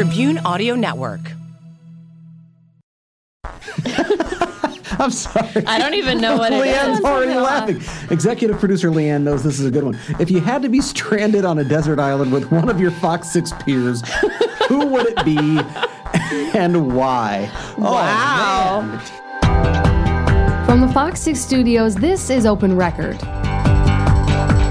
Tribune Audio Network. I'm sorry. I don't even know what it Leanne's is. already laughing. Executive producer Leanne knows this is a good one. If you had to be stranded on a desert island with one of your Fox 6 peers, who would it be and why? Oh, wow. Oh, man. From the Fox 6 studios, this is Open Record.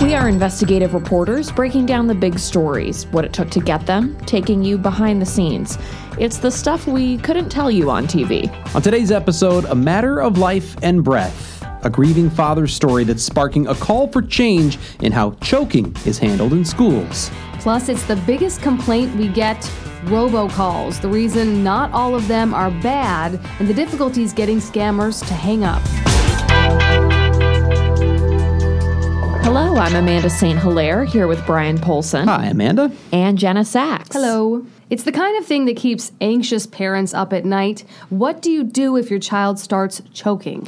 We are investigative reporters breaking down the big stories, what it took to get them, taking you behind the scenes. It's the stuff we couldn't tell you on TV. On today's episode, a matter of life and breath. A grieving father's story that's sparking a call for change in how choking is handled in schools. Plus, it's the biggest complaint we get robocalls, the reason not all of them are bad, and the difficulties getting scammers to hang up. Hello, I'm Amanda St. Hilaire here with Brian Polcyn Hi, Amanda. and Jenna Sachs. Hello. It's the kind of thing that keeps anxious parents up at night. What do you do if your child starts choking?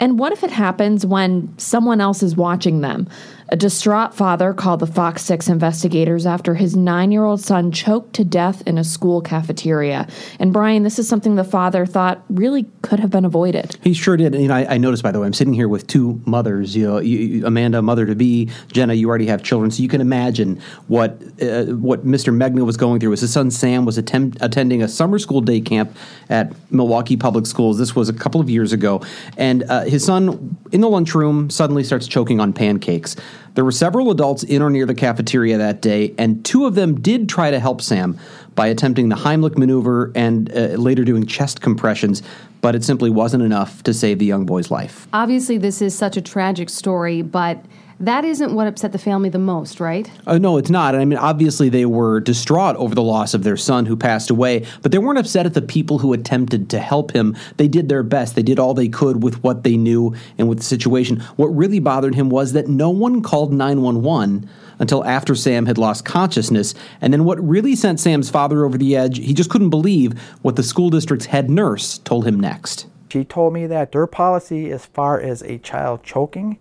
And what if it happens when someone else is watching them? A distraught father called the Fox 6 investigators after his nine year old son choked to death in a school cafeteria. And Brian, this is something the father thought really could have been avoided. He sure did. And, you know, I, I noticed, by the way, I'm sitting here with two mothers. You know, you, Amanda, mother to be, Jenna. You already have children, so you can imagine what uh, what Mr. Megna was going through. His son Sam was attempt, attending a summer school day camp at Milwaukee Public Schools. This was a couple of years ago, and uh, his son in the lunchroom suddenly starts choking on pancakes. There were several adults in or near the cafeteria that day, and two of them did try to help Sam by attempting the Heimlich maneuver and uh, later doing chest compressions, but it simply wasn't enough to save the young boy's life. Obviously, this is such a tragic story, but that isn't what upset the family the most, right? Uh, no, it's not. I mean, obviously, they were distraught over the loss of their son who passed away, but they weren't upset at the people who attempted to help him. They did their best. They did all they could with what they knew and with the situation. What really bothered him was that no one called 911 until after Sam had lost consciousness. And then what really sent Sam's father over the edge, he just couldn't believe what the school district's head nurse told him next. She told me that their policy, as far as a child choking,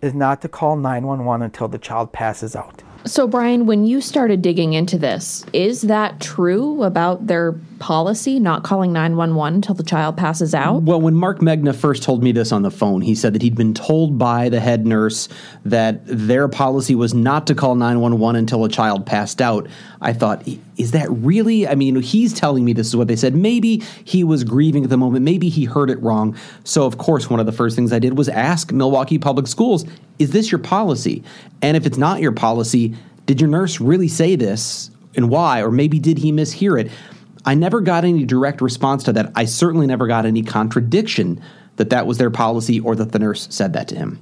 is not to call 911 until the child passes out. So, Brian, when you started digging into this, is that true about their policy not calling 911 until the child passes out? Well, when Mark Megna first told me this on the phone, he said that he'd been told by the head nurse that their policy was not to call 911 until a child passed out. I thought, is that really? I mean, he's telling me this is what they said. Maybe he was grieving at the moment. Maybe he heard it wrong. So, of course, one of the first things I did was ask Milwaukee Public Schools, is this your policy? And if it's not your policy, did your nurse really say this and why? Or maybe did he mishear it? I never got any direct response to that. I certainly never got any contradiction that that was their policy or that the nurse said that to him.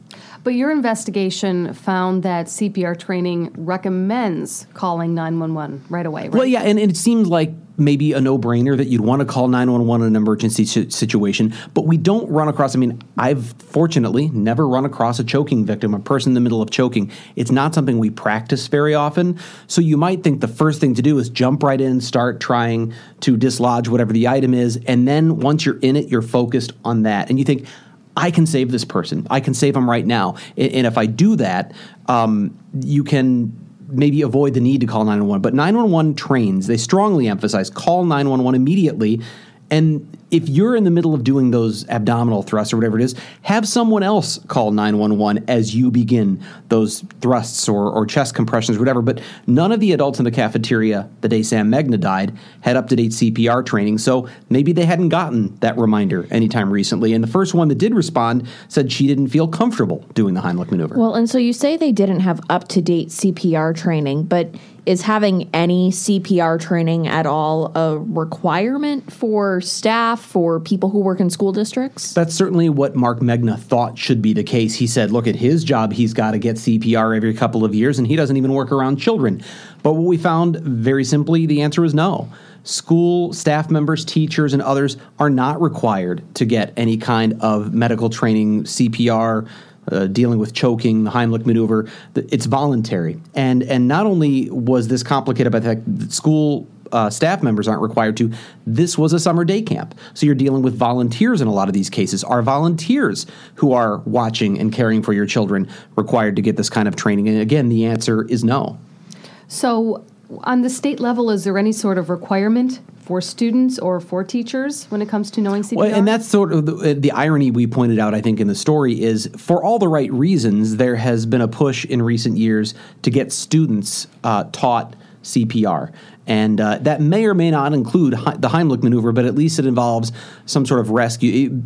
But your investigation found that CPR training recommends calling 911 right away, right? Well, yeah, and, and it seemed like maybe a no brainer that you'd want to call 911 in an emergency si- situation, but we don't run across, I mean, I've fortunately never run across a choking victim, a person in the middle of choking. It's not something we practice very often. So you might think the first thing to do is jump right in, start trying to dislodge whatever the item is, and then once you're in it, you're focused on that. And you think, I can save this person. I can save them right now. And, and if I do that, um, you can maybe avoid the need to call 911. But 911 trains, they strongly emphasize call 911 immediately. And if you're in the middle of doing those abdominal thrusts or whatever it is, have someone else call 911 as you begin those thrusts or, or chest compressions, or whatever. But none of the adults in the cafeteria the day Sam Megna died had up to date CPR training. So maybe they hadn't gotten that reminder anytime recently. And the first one that did respond said she didn't feel comfortable doing the Heimlich maneuver. Well, and so you say they didn't have up to date CPR training, but is having any CPR training at all a requirement for staff, for people who work in school districts? That's certainly what Mark Megna thought should be the case. He said, look at his job, he's got to get CPR every couple of years, and he doesn't even work around children. But what we found very simply, the answer is no. School staff members, teachers, and others are not required to get any kind of medical training, CPR, uh, dealing with choking, the Heimlich maneuver. It's voluntary, and and not only was this complicated by the fact that school uh, staff members aren't required to. This was a summer day camp. So you're dealing with volunteers in a lot of these cases. Are volunteers who are watching and caring for your children required to get this kind of training? And again, the answer is no. So, on the state level, is there any sort of requirement for students or for teachers when it comes to knowing CPR? Well, and that's sort of the, the, irony we pointed out, I think, in the story is for all the right reasons, there has been a push in recent years to get students uh, taught CPR. And uh, that may or may not include the Heimlich maneuver, but at least it involves some sort of rescue.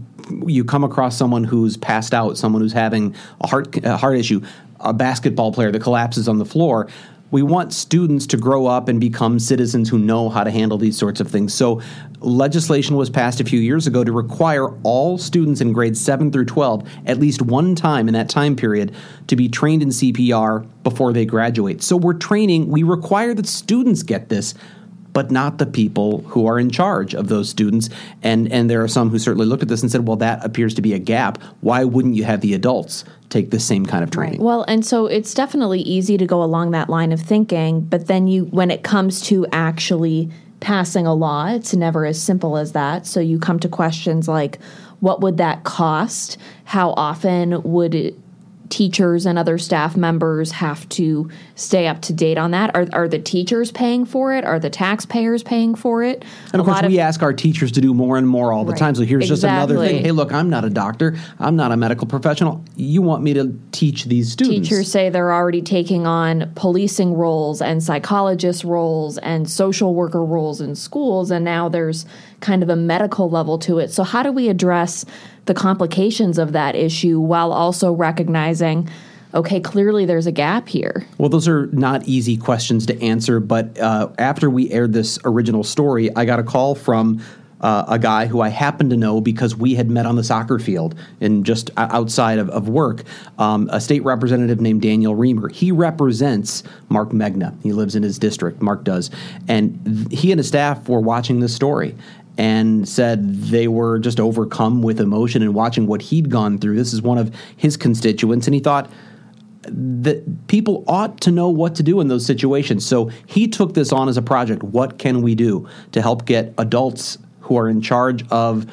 you come across someone who's passed out, someone who's having a heart, a heart issue, a basketball player that collapses on the floor we want students to grow up and become citizens who know how to handle these sorts of things. So, legislation was passed a few years ago to require all students in grades 7 through 12 at least one time in that time period to be trained in CPR before they graduate. So, we're training, we require that students get this but not the people who are in charge of those students. And and there are some who certainly looked at this and said, well, that appears to be a gap. Why wouldn't you have the adults take the same kind of training? Well, and so it's definitely easy to go along that line of thinking, but then you when it comes to actually passing a law, it's never as simple as that. So you come to questions like what would that cost? How often would it teachers and other staff members have to stay up to date on that? Are, are the teachers paying for it? Are the taxpayers paying for it? And of a course, we of, ask our teachers to do more and more all the right. time. So here's exactly. just another thing. Hey, look, I'm not a doctor. I'm not a medical professional. You want me to teach these students? Teachers say they're already taking on policing roles and psychologist roles and social worker roles in schools, and now there's kind of a medical level to it. So how do we address the complications of that issue while also recognizing okay, clearly there's a gap here? Well, those are not easy questions to answer. But uh, after we aired this original story, I got a call from uh, a guy who I happen to know because we had met on the soccer field and just outside of, of work, um, a state representative named Daniel Riemer. He represents Mark Megna. He lives in his district, Mark does. And th- he and his staff were watching this story and said they were just overcome with emotion and watching what he'd gone through. This is one of his constituents, and he thought that people ought to know what to do in those situations. So he took this on as a project. What can we do to help get adults who are in charge of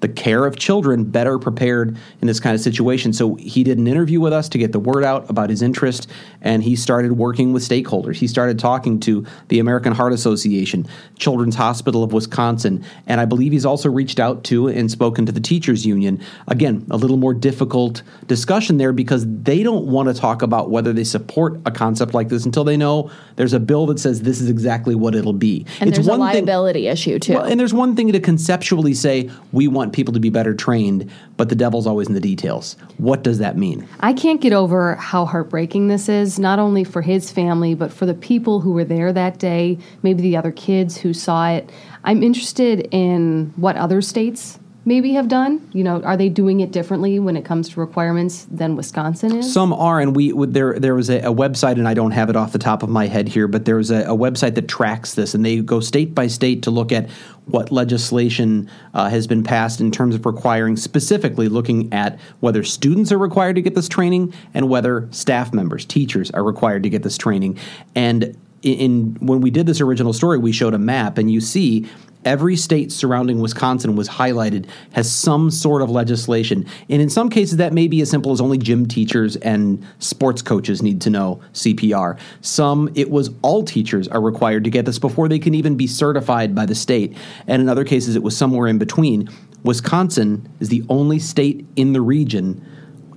the care of children better prepared in this kind of situation. So he did an interview with us to get the word out about his interest, and he started working with stakeholders. He started talking to the American Heart Association, Children's Hospital of Wisconsin, and I believe he's also reached out to and spoken to the teachers union. Again, a little more difficult discussion there because they don't want to talk about whether they support a concept like this until they know there's a bill that says this is exactly what it'll be. And it's there's one a liability thing, issue too. Well, and there's one thing to conceptually say we want want people to be better trained, but the devil's always in the details. What does that mean? I can't get over how heartbreaking this is, not only for his family, but for the people who were there that day, maybe the other kids who saw it. I'm interested in what other states maybe have done? You know, are they doing it differently when it comes to requirements than Wisconsin is? Some are, and we there there was a, a website, and I don't have it off the top of my head here, but there was a, a website that tracks this, and they go state by state to look at what legislation uh, has been passed in terms of requiring specifically looking at whether students are required to get this training and whether staff members, teachers, are required to get this training. And in, in when we did this original story, we showed a map, and you see every state surrounding Wisconsin was highlighted has some sort of legislation. And in some cases, that may be as simple as only gym teachers and sports coaches need to know CPR. Some, it was all teachers are required to get this before they can even be certified by the state. And in other cases, it was somewhere in between. Wisconsin is the only state in the region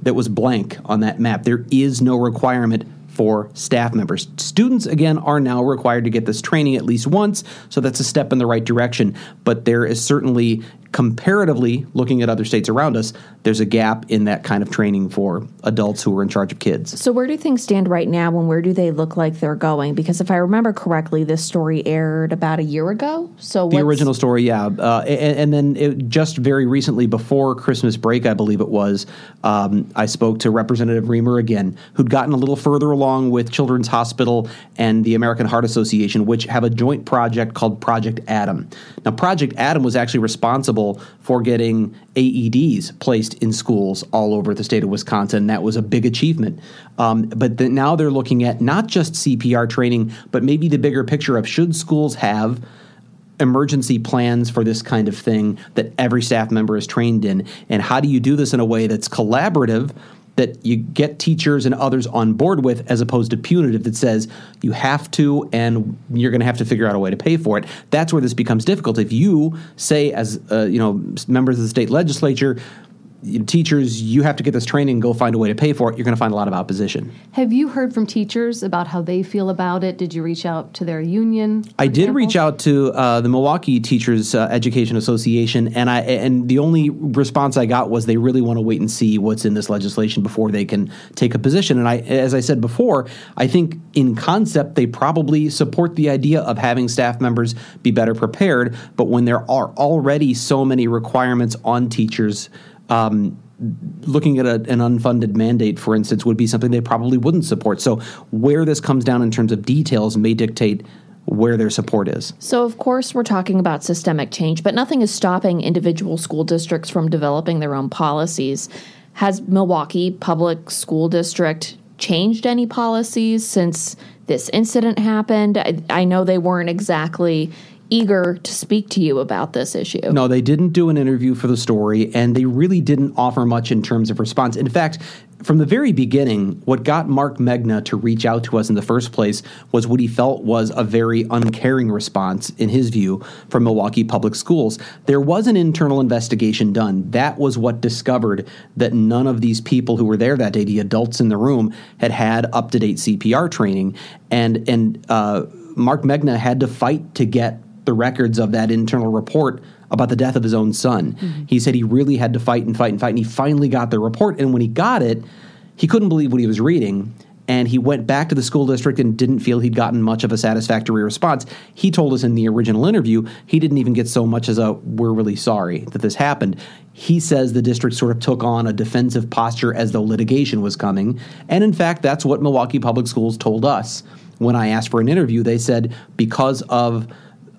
that was blank on that map. There is no requirement for staff members. Students, again, are now required to get this training at least once, so that's a step in the right direction. But there is certainly comparatively, looking at other states around us, there's a gap in that kind of training for adults who are in charge of kids. So, where do things stand right now, and where do they look like they're going? Because if I remember correctly, this story aired about a year ago. So, The original story, yeah, uh, and, and then it, just very recently, before Christmas break, I believe it was, um, I spoke to Representative Riemer again, who'd gotten a little further along with Children's Hospital and the American Heart Association, which have a joint project called Project Adam. Now, Project Adam was actually responsible for getting AEDs placed in schools all over the state of Wisconsin. That was a big achievement. Um, but the, now they're looking at not just CPR training, but maybe the bigger picture of should schools have emergency plans for this kind of thing that every staff member is trained in and how do you do this in a way that's collaborative that you get teachers and others on board with as opposed to punitive that says you have to and you're going to have to figure out a way to pay for it. That's where this becomes difficult. If you say as uh, you know members of the state legislature teachers you have to get this training and go find a way to pay for it you're going to find a lot of opposition Have you heard from teachers about how they feel about it? Did you reach out to their union? I did reach out to uh, the Milwaukee Teachers uh, Education Association, and I and the only response I got was they really want to wait and see what's in this legislation before they can take a position. And I, as I said before, I think in concept they probably support the idea of having staff members be better prepared. But when there are already so many requirements on teachers. Um, looking at a, an unfunded mandate, for instance, would be something they probably wouldn't support. So, where this comes down in terms of details may dictate where their support is. So, of course, we're talking about systemic change, but nothing is stopping individual school districts from developing their own policies. Has Milwaukee Public School District changed any policies since this incident happened? I, I know they weren't exactly eager to speak to you about this issue. No, they didn't do an interview for the story, and they really didn't offer much in terms of response. In fact, from the very beginning, what got Mark Megna to reach out to us in the first place was what he felt was a very uncaring response, in his view, from Milwaukee Public Schools. There was an internal investigation done. That was what discovered that none of these people who were there that day, the adults in the room, had had up to date CPR training. And, and uh, Mark Megna had to fight to get the records of that internal report about the death of his own son. Mm-hmm. He said he really had to fight and fight and fight, and he finally got the report. And when he got it, he couldn't believe what he was reading. And he went back to the school district and didn't feel he'd gotten much of a satisfactory response. He told us in the original interview he didn't even get so much as a, we're really sorry that this happened. He says the district sort of took on a defensive posture as though litigation was coming. And in fact, that's what Milwaukee Public Schools told us. When I asked for an interview, they said because of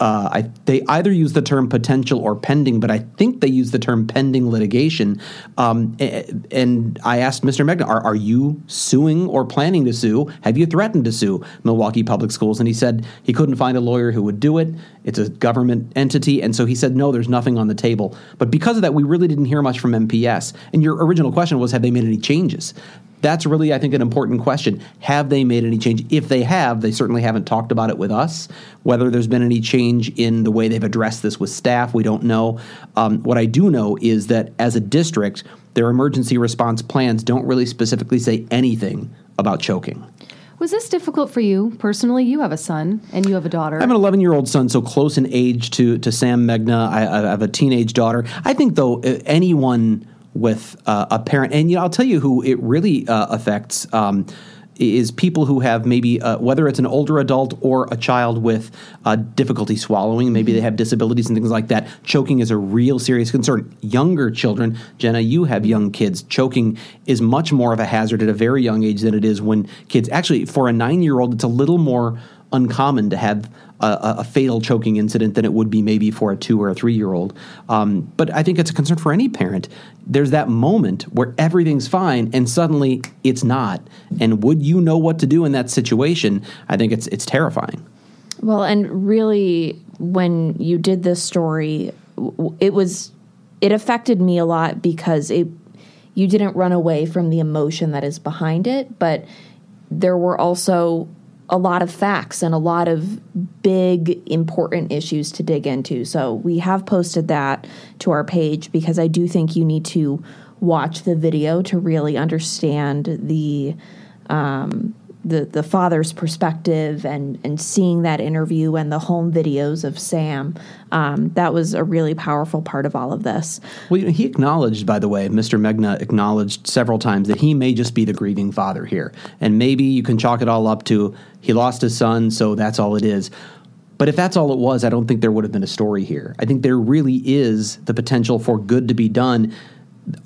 uh, I, they either use the term potential or pending, but I think they use the term pending litigation. Um, and I asked Mr. Megna, are, are you suing or planning to sue? Have you threatened to sue Milwaukee Public Schools? And he said he couldn't find a lawyer who would do it. It's a government entity. And so he said, no, there's nothing on the table. But because of that, we really didn't hear much from MPS. And your original question was, have they made any changes? That's really, I think, an important question. Have they made any change? If they have, they certainly haven't talked about it with us. Whether there's been any change in the way they've addressed this with staff, we don't know. Um, what I do know is that as a district, their emergency response plans don't really specifically say anything about choking. Was this difficult for you personally? You have a son and you have a daughter. I have an 11 year old son, so close in age to, to Sam Megna. I, I have a teenage daughter. I think, though, anyone with uh, a parent. And you know, I'll tell you who it really uh, affects um, is people who have maybe uh, whether it's an older adult or a child with uh, difficulty swallowing. Maybe they have disabilities and things like that. Choking is a real serious concern. Younger children, Jenna, you have young kids. Choking is much more of a hazard at a very young age than it is when kids. Actually, for a nine-year-old, it's a little more uncommon to have a, a, fatal choking incident than it would be maybe for a two or a three year old. Um, but I think it's a concern for any parent. There's that moment where everything's fine and suddenly it's not. And would you know what to do in that situation? I think it's it's terrifying. Well, and really, when you did this story, it was it affected me a lot because it you didn't run away from the emotion that is behind it, but there were also a lot of facts and a lot of big important issues to dig into. So we have posted that to our page because I do think you need to watch the video to really understand the um, the the father's perspective and and seeing that interview and the home videos of Sam. Um, that was a really powerful part of all of this. Well, you know, he acknowledged, by the way, Mr. Megna acknowledged several times that he may just be the grieving father here, and maybe you can chalk it all up to he lost his son, so that's all it is. But if that's all it was, I don't think there would have been a story here. I think there really is the potential for good to be done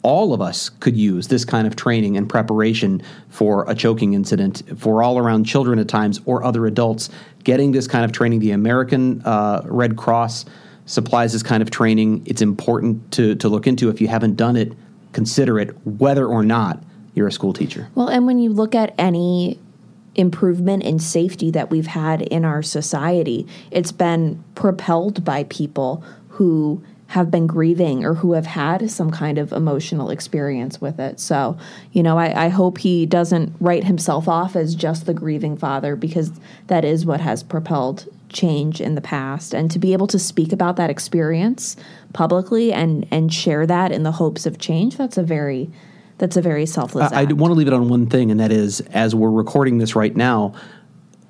all of us could use this kind of training and preparation for a choking incident for all around children at times or other adults. Getting this kind of training the american uh, red cross supplies this kind of training. It's important to, to look into. If you haven't done it consider it whether or not you're a school teacher. Well, and when you look at any improvement in safety that we've had in our society, it's been propelled by people who have been grieving or who have had some kind of emotional experience with it. So, you know, I, I hope he doesn't write himself off as just the grieving father because that is what has propelled change in the past and to be able to speak about that experience publicly and and share that in the hopes of change that's a very that's a very selfless I, I want to leave it on one thing, and that is as we're recording this right now,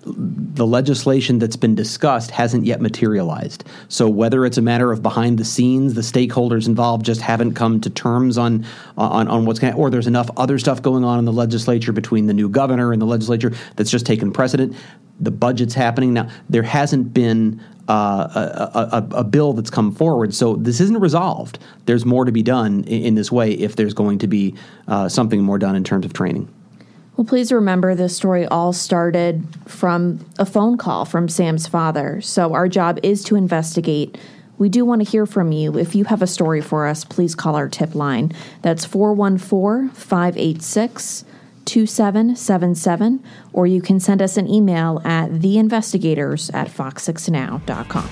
the legislation that's been discussed hasn't yet materialized. So whether it's a matter of behind the scenes, the stakeholders involved just haven't come to terms on on, on what's going or there's enough other stuff going on in the legislature between the new governor and the legislature that's just taken precedent. The budget's happening now. There hasn't been uh, a, a, a, bill that's come forward. So this isn't resolved. There's more to be done in, in this way if there's going to be uh, something more done in terms of training. Well, please remember this story all started from a phone call from Sam's father. So our job is to investigate. We do want to hear from you. If you have a story for us, please call our tip line. That's 414 586 2777, or you can send us an email at theinvestigators at fox6now.com.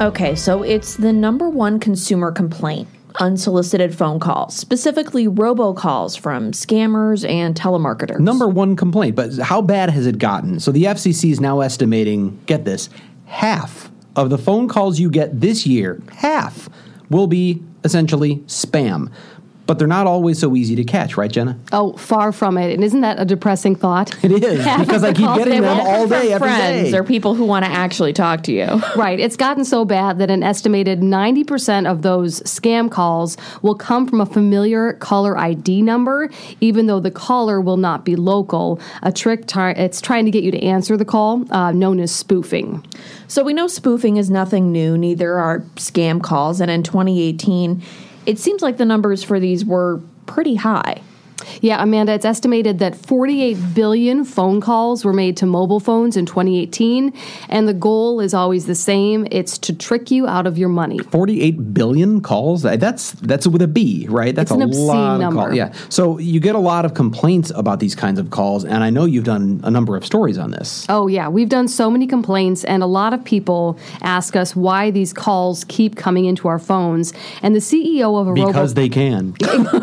Okay, so it's the number one consumer complaint unsolicited phone calls, specifically robocalls from scammers and telemarketers. Number one complaint, but how bad has it gotten? So the FCC is now estimating, get this, half of the phone calls you get this year, half will be essentially spam. But they're not always so easy to catch, right, Jenna? Oh, far from it. And isn't that a depressing thought? It is because I keep getting them all day, every friends day. or people who want to actually talk to you. Right. It's gotten so bad that an estimated 90% of those scam calls will come from a familiar caller ID number, even though the caller will not be local. A trick, tar- it's trying to get you to answer the call, uh, known as spoofing. So we know spoofing is nothing new, neither are scam calls. And in 2018, it seems like the numbers for these were pretty high. Yeah, Amanda, it's estimated that 48 billion phone calls were made to mobile phones in 2018, and the goal is always the same. It's to trick you out of your money. 48 billion calls? That's that's with a B, right? That's It's an a lot number. of calls. Yeah. So you get a lot of complaints about these kinds of calls, and I know you've done a number of stories on this. Oh, yeah. We've done so many complaints, and a lot of people ask us why these calls keep coming into our phones. And the CEO of a robo- Because they can.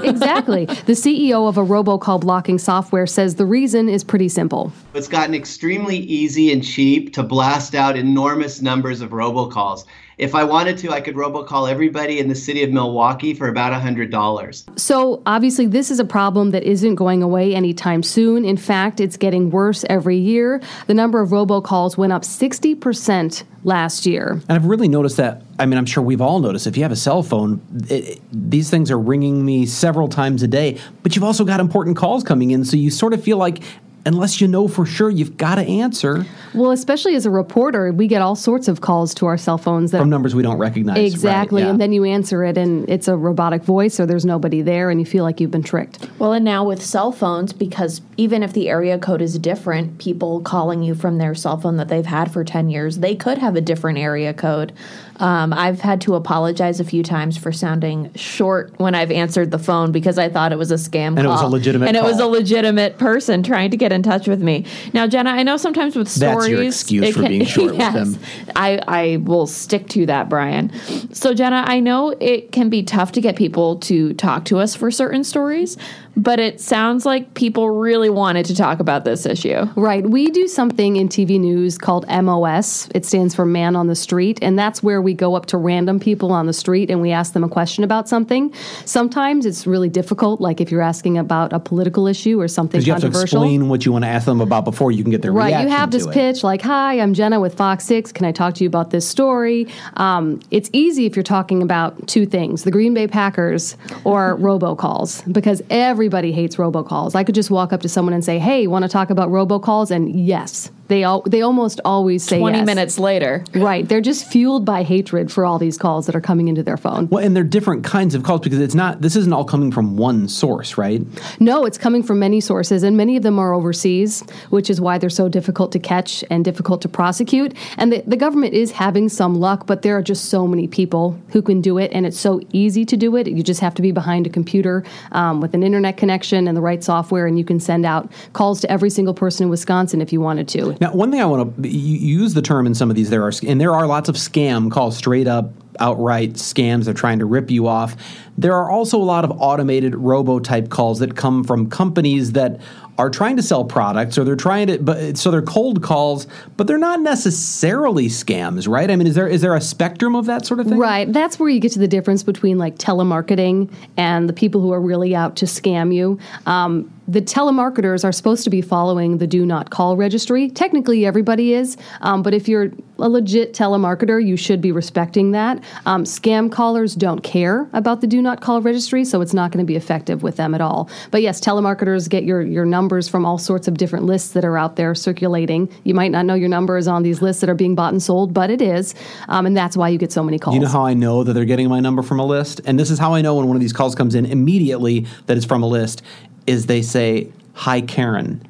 exactly. The CEO of a robocall blocking software says the reason is pretty simple. It's gotten extremely easy and cheap to blast out enormous numbers of robocalls. If I wanted to, I could robocall everybody in the city of Milwaukee for about $100. So, obviously, this is a problem that isn't going away anytime soon. In fact, it's getting worse every year. The number of robocalls went up 60% last year. And I've really noticed that. I mean, I'm sure we've all noticed. If you have a cell phone, it, it- these things are ringing me several times a day. But you've also got important calls coming in, so you sort of feel like, unless you know for sure, you've got to answer Well, especially as a reporter, we get all sorts of calls to our cell phones that from numbers we don't recognize. right, Exactly. yeah. And then you answer it and it's a robotic voice or there's nobody there and you feel like you've been tricked. Well, and now with cell phones, because even if the area code is different, people calling you from their cell phone that they've had for 10 years, they could have a different area code. Um, I've had to apologize a few times for sounding short when I've answered the phone because I thought it was a scam And it was a legitimate And it was a legitimate person trying to get in touch with me. Now, Jenna, I know sometimes with stories, That's your excuse for being short with them. I, I will stick to that, Brian. So, Jenna, I know it can be tough to get people to talk to us for certain stories, but it sounds like people really wanted to talk about this issue. Right. We do something in TV news called MOS. It stands for Man on the Street. And that's where we go up to random people on the street and we ask them a question about something. Sometimes it's really difficult, like if you're asking about a political issue or something Because you have to explain what you want to ask them about before you can get their Right, reaction you have this to it. pitch like, "Hi, I'm Jenna with Fox Six. Can I talk to you about this story?" Um, it's easy if you're talking about two things: the Green Bay Packers or robocalls, because everybody hates robocalls. I could just walk up to someone and say, "Hey, want to talk about robocalls?" And yes, they all they almost always say 20 yes. minutes later. Right, they're just fueled by hatred for all these calls that are coming into their phone. Well, and they're different kinds of calls because it's not. This isn't all coming from one source, right? No, it's coming from many sources, and many of them are overseas, which is why they're so difficult to catch and difficult to prosecute. And the, the government is having some luck, but there are just so many people who can do it, and it's so easy to do it. You just have to be behind a computer um, with an internet connection and the right software, and you can send out calls to every single person in Wisconsin if you wanted to. Now, one thing I want to use the term in some of these there are and there are lots of scam calls, straight up outright scams. They're trying to rip you off. There are also a lot of automated robo type calls that come from companies that are trying to sell products or they're trying to but so they're cold calls, but they're not necessarily scams, right? I mean, is there is there a spectrum of that sort of thing? Right. That's where you get to the difference between like telemarketing and the people who are really out to scam you. Um, the telemarketers are supposed to be following the do not call registry. Technically, everybody is, um, but if you're a legit telemarketer, you should be respecting that. Um, scam callers don't care about the do not call registry, so it's not going to be effective with them at all. But yes, telemarketers get your, your numbers from all sorts of different lists that are out there circulating. You might not know your number is on these lists that are being bought and sold, but it is, um, and that's why you get so many calls. You know how I know that they're getting my number from a list? And this is how I know when one of these calls comes in immediately that it's from a list is they say, "Hi Karen."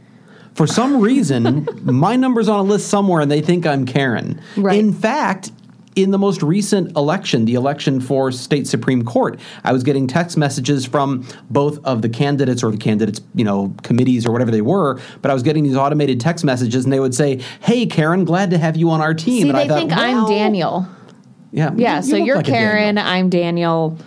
For some reason, my number's on a list somewhere and they think I'm Karen. Right. In fact, in the most recent election, the election for state supreme court, I was getting text messages from both of the candidates or the candidates, you know, committees or whatever they were, but I was getting these automated text messages and they would say, "Hey Karen, glad to have you on our team." See, and I they thought, think I'm Daniel. Yeah. Yeah, you so you're like a Daniel. Karen, I'm Daniel.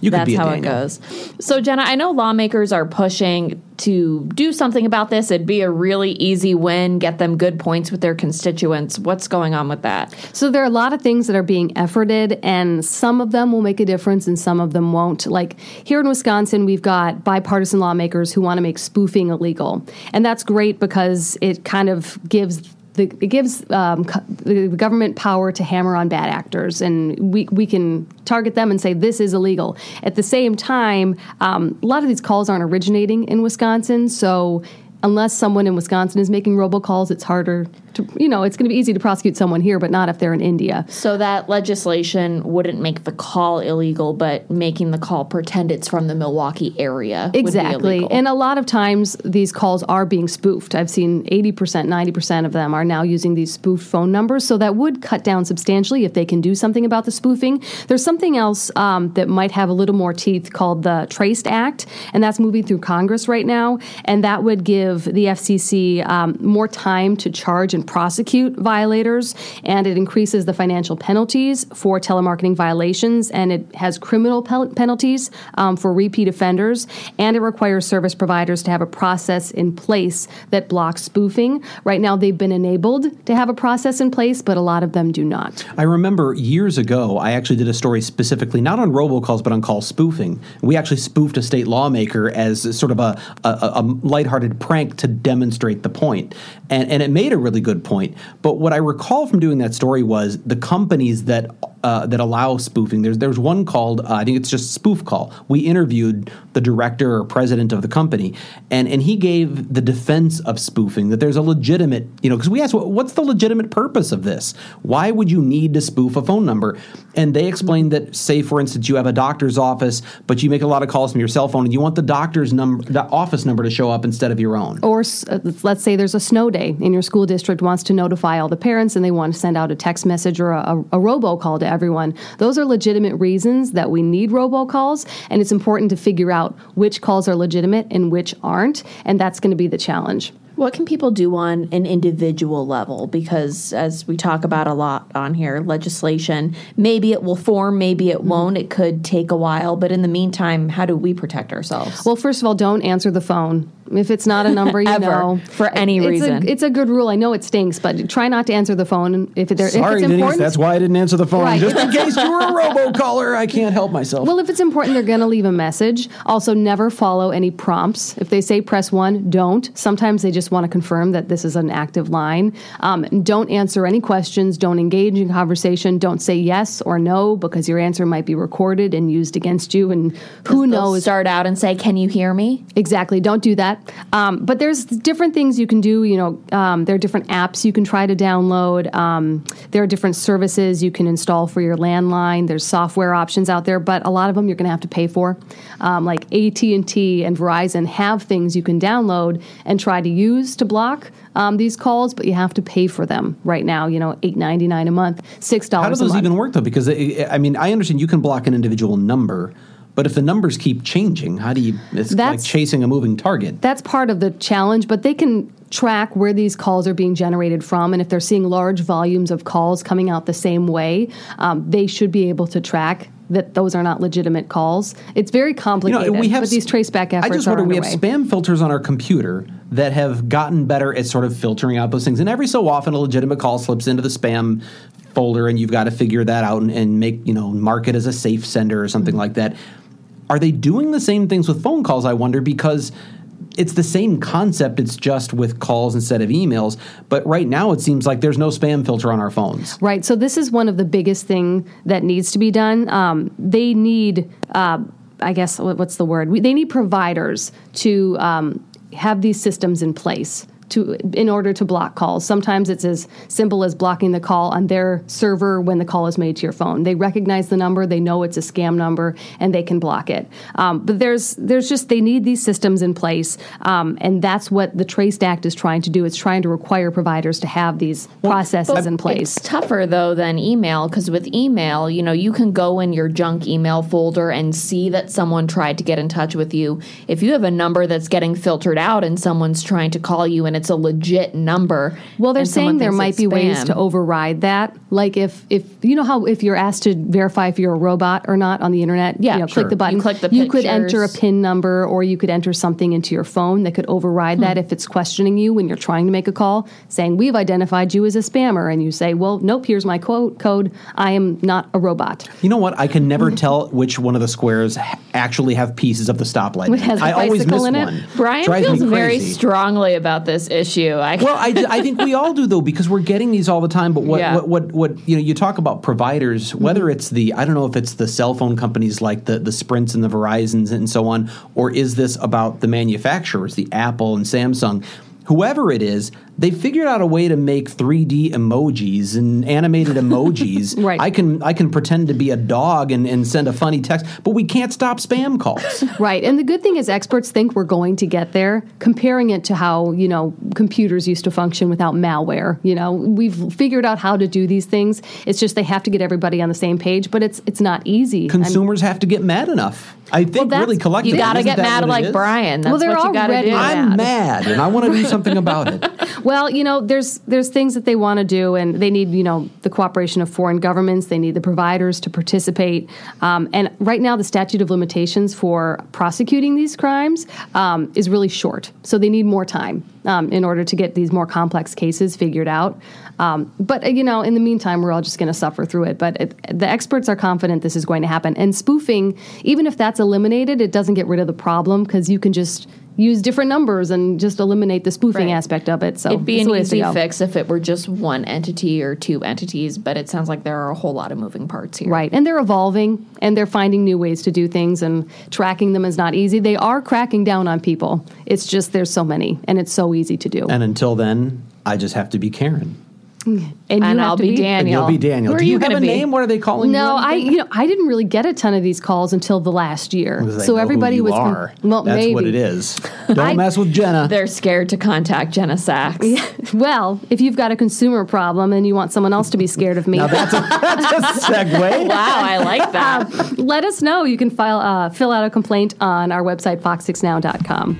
You could That's be a how Daniel. it goes. So, Jenna, I know lawmakers are pushing to do something about this. It'd be a really easy win, get them good points with their constituents. What's going on with that? So there are a lot of things that are being efforted, and some of them will make a difference, and some of them won't. Like here in Wisconsin, we've got bipartisan lawmakers who want to make spoofing illegal, and that's great because it kind of gives. The, it gives um, the government power to hammer on bad actors, and we, we can target them and say this is illegal. At the same time, um, a lot of these calls aren't originating in Wisconsin, so unless someone in Wisconsin is making robocalls, it's harder to, you know, it's going to be easy to prosecute someone here, but not if they're in India. So, that legislation wouldn't make the call illegal, but making the call pretend it's from the Milwaukee area. would be Exactly. And a lot of times these calls are being spoofed. I've seen 80%, 90% of them are now using these spoofed phone numbers. So that would cut down substantially if they can do something about the spoofing. There's something else um, that might have a little more teeth called the Traced Act, and that's moving through Congress right now. And that would give the FCC um, more time to charge and prosecute violators, and it increases the financial penalties for telemarketing violations, and it has criminal pel- penalties um, for repeat offenders, and it requires service providers to have a process in place that blocks spoofing. Right now, they've been enabled to have a process in place, but a lot of them do not. I remember years ago, I actually did a story specifically not on robocalls, but on call spoofing. We actually spoofed a state lawmaker as sort of a, a, a lighthearted prank to demonstrate the. And, and it made a really good point. But what I recall from doing that story was the companies that uh, that allow spoofing. There's there's one called uh, I think it's just Spoof Call. We interviewed the director or president of the company, and and he gave the defense of spoofing that there's a legitimate you know because we asked "What- what's the legitimate purpose of this? Why would you need to spoof a phone number? And they explained that say for instance you have a doctor's office, but you make a lot of calls from your cell phone, and you want the doctor's number, the office number to show up instead of your own. Or uh, let's say there's a snow day in your school district wants to notify all the parents and they want to send out a text message or a, a, a robocall to everyone. Those are legitimate reasons that we need robocalls, and it's important to figure out which calls are legitimate and which aren't, and that's going to be the challenge. What can people do on an individual level? Because as we talk about a lot on here, legislation, maybe it will form, maybe it mm-hmm. won't. It could take a while. But in the meantime, how do we protect ourselves? Well, first of all, don't answer the phone. If it's not a number you Ever, know for any it's reason. A, it's a good rule. I know it stinks, but try not to answer the phone if, it, if it's Denise. important. That's why I didn't answer the phone. Right. Just in case you were a robocaller, I can't help myself. Well, if it's important, they're going to leave a message. Also, never follow any prompts. If they say press one, don't. Sometimes they just want to confirm that this is an active line. Um, don't answer any questions. Don't engage in conversation. Don't say yes or no because your answer might be recorded and used against you. And who knows? Start out and say, "Can you hear me?" Exactly. Don't do that. Um, but there's different things you can do. You know, um, there are different apps you can try to download. Um, there are different services you can install for your landline. There's software options out there, but a lot of them you're going to have to pay for. Um, like AT and T and Verizon have things you can download and try to use to block um, these calls, but you have to pay for them right now. You know, eight ninety nine a month, six dollars. How do those even work though? Because I I mean, I understand you can block an individual number, but if the numbers keep changing, how do you? It's like chasing a moving target. that's part of the challenge, but they can track where these calls are being generated from. And if they're seeing large volumes of calls coming out the same way, um, they should be able to track that those are not legitimate calls. It's very You complicated, know, we have but these traceback efforts I just wonder. We have spam filters on our computer that have gotten better at sort of filtering out those things. And every so often, a legitimate call slips into the spam folder, and you've got to figure that out and, and make you know mark it as a safe sender or something mm-hmm. like that. Are they doing the same things with phone calls? I wonder because. It's the same concept. It's just with calls instead of emails. But right now, it seems like there's no spam filter on our phones. Right. So this is one of the biggest thing that needs to be done. Um, they need, uh, I guess, what's the word? We, they need providers to um, have these systems in place. To, in order to block calls. Sometimes it's as simple as blocking the call on their server when the call is made to your phone. They recognize the number, they know it's a scam number, and they can block it. Um, but there's there's just they need these systems in place, um, and that's what the Traced Act is trying to do. It's trying to require providers to have these processes in place. It's tougher though than email because with email, you know, you can go in your junk email folder and see that someone tried to get in touch with you. If you have a number that's getting filtered out and someone's trying to call you and it's a legit number, Well, they're saying there might it's be ways to override that. Like if if you know how if you're asked to verify if you're a robot or not on the internet, Yeah, you know, sure. click the button. You click the You could enter a. PIN number or you could enter something into your phone that could override hmm. that if it's questioning you when you're trying to make a call, saying we've identified you as a spammer, and you say, well, nope, here's my quote code. I am not a robot. You know what? I can never tell which one of the squares actually have pieces of the stoplight. in It has a I always bicycle miss in it? one. Brian Drives feels very strongly about this issue. I Well, I, I think we all do though because we're getting these all the time. But what, Yeah. what what what you know? You talk about providers, whether Mm-hmm. it's the I don't know if it's the cell phone companies like the the Sprints and the Verizons and so on, or is this about the manufacturers, the Apple and Samsung? Whoever it is, they figured out a way to make 3D emojis and animated emojis. Right. I can I can pretend to be a dog and, and send a funny text, but we can't stop spam calls. Right. And the good thing is experts think we're going to get there, comparing it to how, you know, computers used to function without malware. You know, we've figured out how to do these things. It's just they have to get everybody on the same page, but it's it's not easy. I'm- Consumers have to get mad enough. I think that's- really you collectively. you got to get mad like? Brian. That's Well, they're what you got to already do. I'm mad and I want to do something about it. Well, you know, there's there's things that they want to do, and they need you know the cooperation of foreign governments. They need the providers to participate. Um, and right now, the statute of limitations for prosecuting these crimes um, is really short, so they need more time um, in order to get these more complex cases figured out. Um, but you know, in the meantime, we're all just going to suffer through it. But it, the experts are confident this is going to happen. And spoofing, even if that's eliminated, it doesn't get rid of the problem because you can just use different numbers and just eliminate the spoofing Right. aspect of it. So It'd be it's an the way to easy fix if it were just one entity or two entities, but it sounds like there are a whole lot of moving parts here. Right. And they're evolving and they're finding new ways to do things and tracking them is not easy. They are cracking down on people. It's just there's so many and it's so easy to do. And until then, I just have to be Karen. And you And I'll to be And Daniel. you'll be Daniel. Who are Do you, you have gonna a be? name? What are they calling No, you? I you know I didn't really get a ton of these calls until the last year. Because they So know who everybody you was are. well, That's maybe what it is. Don't I- mess with Jenna. They're scared to contact Jenna Sachs. Well, if you've got a consumer problem and you want someone else to be scared of me, Now that's a, that's a segue. Wow, I like that. let us know. You can file uh, fill out a complaint on our website fox6now.com.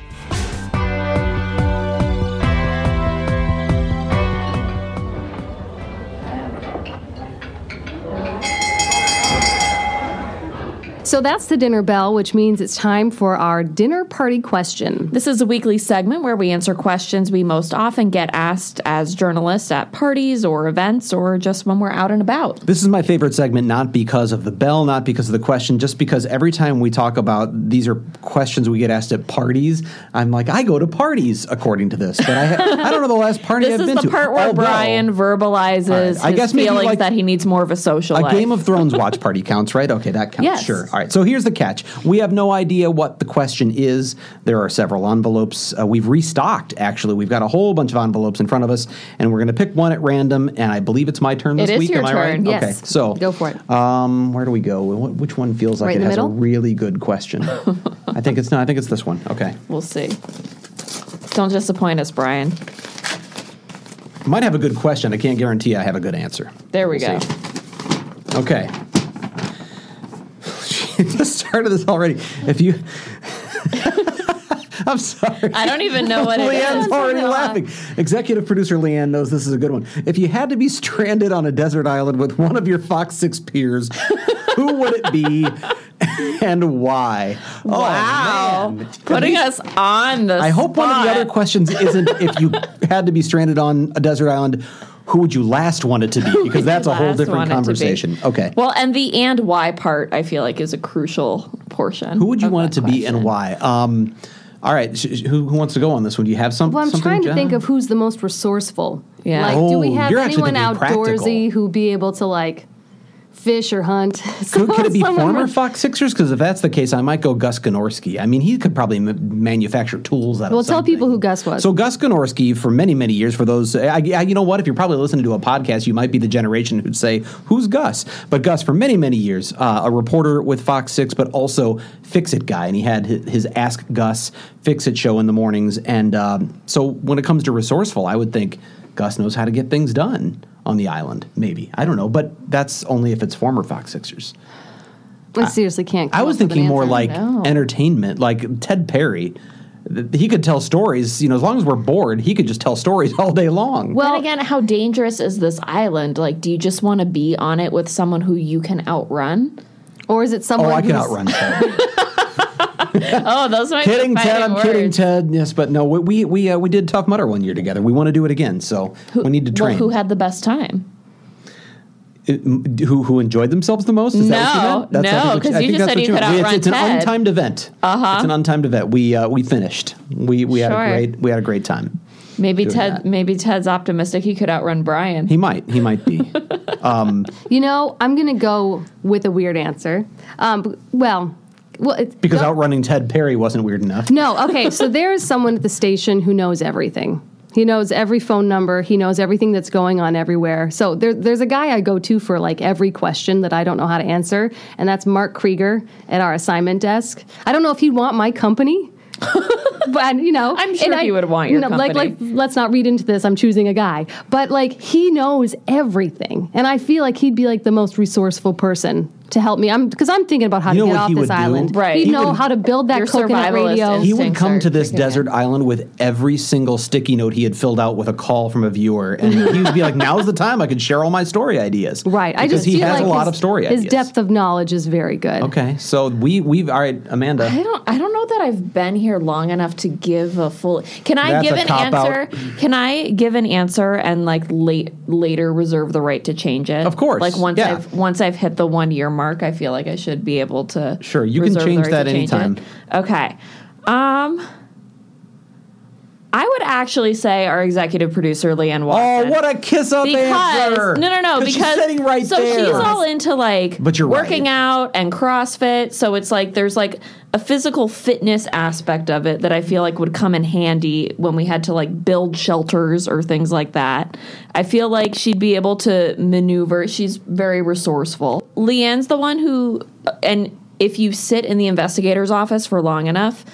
So that's the dinner bell, which means it's time for our dinner party question. This is a weekly segment where we answer questions we most often get asked as journalists at parties or events or just when we're out and about. This is my favorite segment, not because of the bell, not because of the question, just because every time we talk about these are questions we get asked at parties, I'm like, I go to parties according to this, but I, ha- I don't know the last party I've been to. This is been the to. part where Although, Brian verbalizes All right, his I guess maybe feelings like that he needs more of a social A life. Game of Thrones watch party counts, right? Okay, that counts. Yes. Sure. All right. So here's the catch: we have no idea what the question is. There are several envelopes. Uh, we've restocked. Actually, we've got a whole bunch of envelopes in front of us, and we're going to pick one at random. And I believe it's my turn this It is week. your Am turn, right? yes. Okay. So Go for it. Um, where do we go? Which one feels like Right it has a really good question? I think it's not. I think it's this one. Okay. We'll see. Don't disappoint us, Brian. Might have a good question. I can't guarantee I have a good answer. There we We'll go. see. Okay. Just started this already. If you. I'm sorry. I don't even know what it is. Leanne's already laughing. Executive producer Leanne knows this is a good one. If you had to be stranded on a desert island with one of your Fox 6 peers, who would it be and why? Oh, wow. Oh. Putting us on the I hope one of the other questions isn't if you had to be stranded on a desert island, who would you last want it to be? Because that's a whole different want it to be. conversation. Okay. Well, and the and why part I feel like is a crucial portion. Who would you want it to that be and why? Um, all right. sh- sh- who, who wants to go on this one? Do you have some, Well, I'm something? trying to Jenna? think of who's the most resourceful. Yeah. Like, do we Oh, have anyone thinking outdoorsy practical. who be able to like fish or hunt? Could, could it be former Fox Sixers? Because if that's the case, I might go Gus Gnorski. I mean, he could probably m- manufacture tools out Well, of tell people who Gus was. So Gus Gnorski, for many, many years, for those, I, I, you know what? If you're probably listening to a podcast, you might be the generation who'd say, "Who's Gus?" But Gus, for many, many years, uh, a reporter with Fox Six, but also Fix It guy, and he had his, his Ask Gus Fix It show in the mornings. And um, so, when it comes to resourceful, I would think Gus knows how to get things done on the island. Maybe I don't know, but that's only if it's former Fox Sixers. I seriously can't. I was up an thinking more like No. entertainment, like Ted Perry. He could tell stories, you know, as long as we're bored, he could just tell stories all day long. Well, Well- then again, how dangerous is this island? Like, do you just want to be on it with someone who you can outrun? Or is it oh, someone? I can outrun Ted. Oh, those might kidding, be Ted. I'm words. kidding, Ted. Yes, but no, we we we, uh, we did Tough Mudder one year together. We want to do it again, so we need to Well, train. who had the best time? It- who who enjoyed themselves the most? Is that what you No, meant? That's, I no, think what 'cause you just said what you could meant. Outrun It's, it's an Ted. untimed event. Uh-huh. It's an untimed event. We uh, we finished. We we had a great we had a great time. Maybe Ted. that. Maybe Ted's optimistic he could outrun Brian. He might. He might be. You know, I'm going to go with a weird answer. Um, well, well, it's, Because outrunning Ted Perry wasn't weird enough. No, okay. So there is someone at the station who knows everything. He knows every phone number. He knows everything that's going on everywhere. So there, there's a guy I go to for like every question that I don't know how to answer, and that's Mark Krieger at our assignment desk. I don't know if he'd want my company. but you know, I'm sure and he would want your no, Like, like, company. let's not read into this. I'm choosing a guy, but like he knows everything, and I feel like he'd be like the most resourceful person to help me. I'm because I'm thinking about how You to get off this would do? island. Right. He'd He know would- how to build that Your coconut radio. He would come to this kicking in. desert island with every single sticky note he had filled out with a call from a viewer, and he would be like, "Now's the time I could share all my story ideas." Right. I just he has like a lot his, of story His ideas. depth of knowledge is very good. Okay, so we we've all right, Amanda. I don't. I don't know that I've been here long enough to give a full. Can I That's give an cop-out. answer? Can I give an answer and like late later reserve the right to change it? Of course, Like once yeah. I've once I've hit the one year mark, I feel like I should be able to. Sure, you can change right that change anytime. it. Okay. Um. I would actually say our executive producer Leanne Watson. Oh, what a kiss up because answer! no no no 'Cause because she's sitting right so there. she's all into like But you're working right. out and CrossFit so it's like there's like a physical fitness aspect of it that I feel like would come in handy when we had to like build shelters or things like that. I feel like she'd be able to maneuver. She's very resourceful. Leanne's the one who and if you sit in the investigator's office for long enough,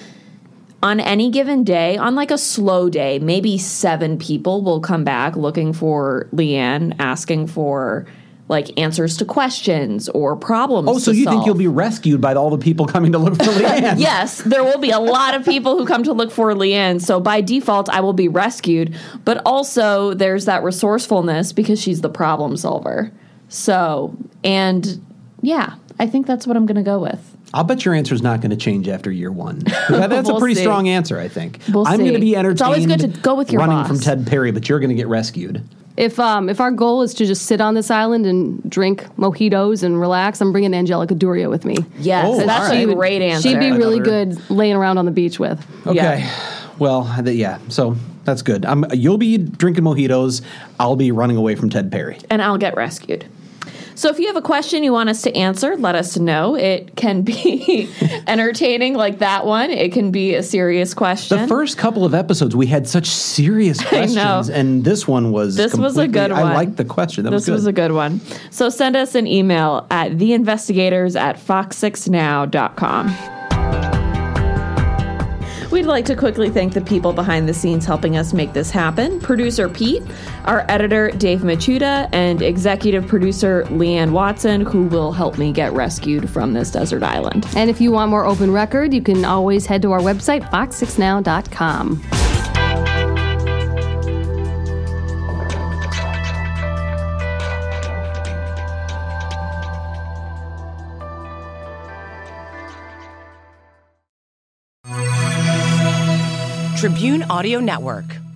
on any given day, on like a slow day, maybe seven people will come back looking for Leanne, asking for like answers to questions or problems. Oh, so you think you'll be rescued by all the people coming to look for Leanne? Yes, there will be a lot of people who come to look for Leanne. So by default, I will be rescued. But also, there's that resourcefulness because she's the problem solver. So, and yeah, I think that's what I'm going to go with. I'll bet your answer is not going to change after year one. That- that's We'll a pretty see. strong answer, I think. We'll I'm going to be entertained. It's always good to go with your running boss. from Ted Perry, but you're going to get rescued. If um, if our goal is to just sit on this island and drink mojitos and relax, I'm bringing Angelica Duria with me. Yes, Oh, that's all right. a great answer. She'd be really good laying around on the beach with. Okay. Yeah. Well, th- yeah. So that's good. I'm, you'll be drinking mojitos. I'll be running away from Ted Perry. and I'll get rescued. So if you have a question you want us to answer, let us know. It can be entertaining like that one. It can be a serious question. The first couple of episodes, we had such serious questions, and this one was. This was a good one. I liked the question. That this was good. was a good one. So send us an email at theinvestigators at fox6now.com. We'd like to quickly thank the people behind the scenes helping us make this happen producer Pete, our editor Dave Machuda, and executive producer Leanne Watson, who will help me get rescued from this desert island. And if you want more open record, you can always head to our website, fox6now.com. Tribune Audio Network.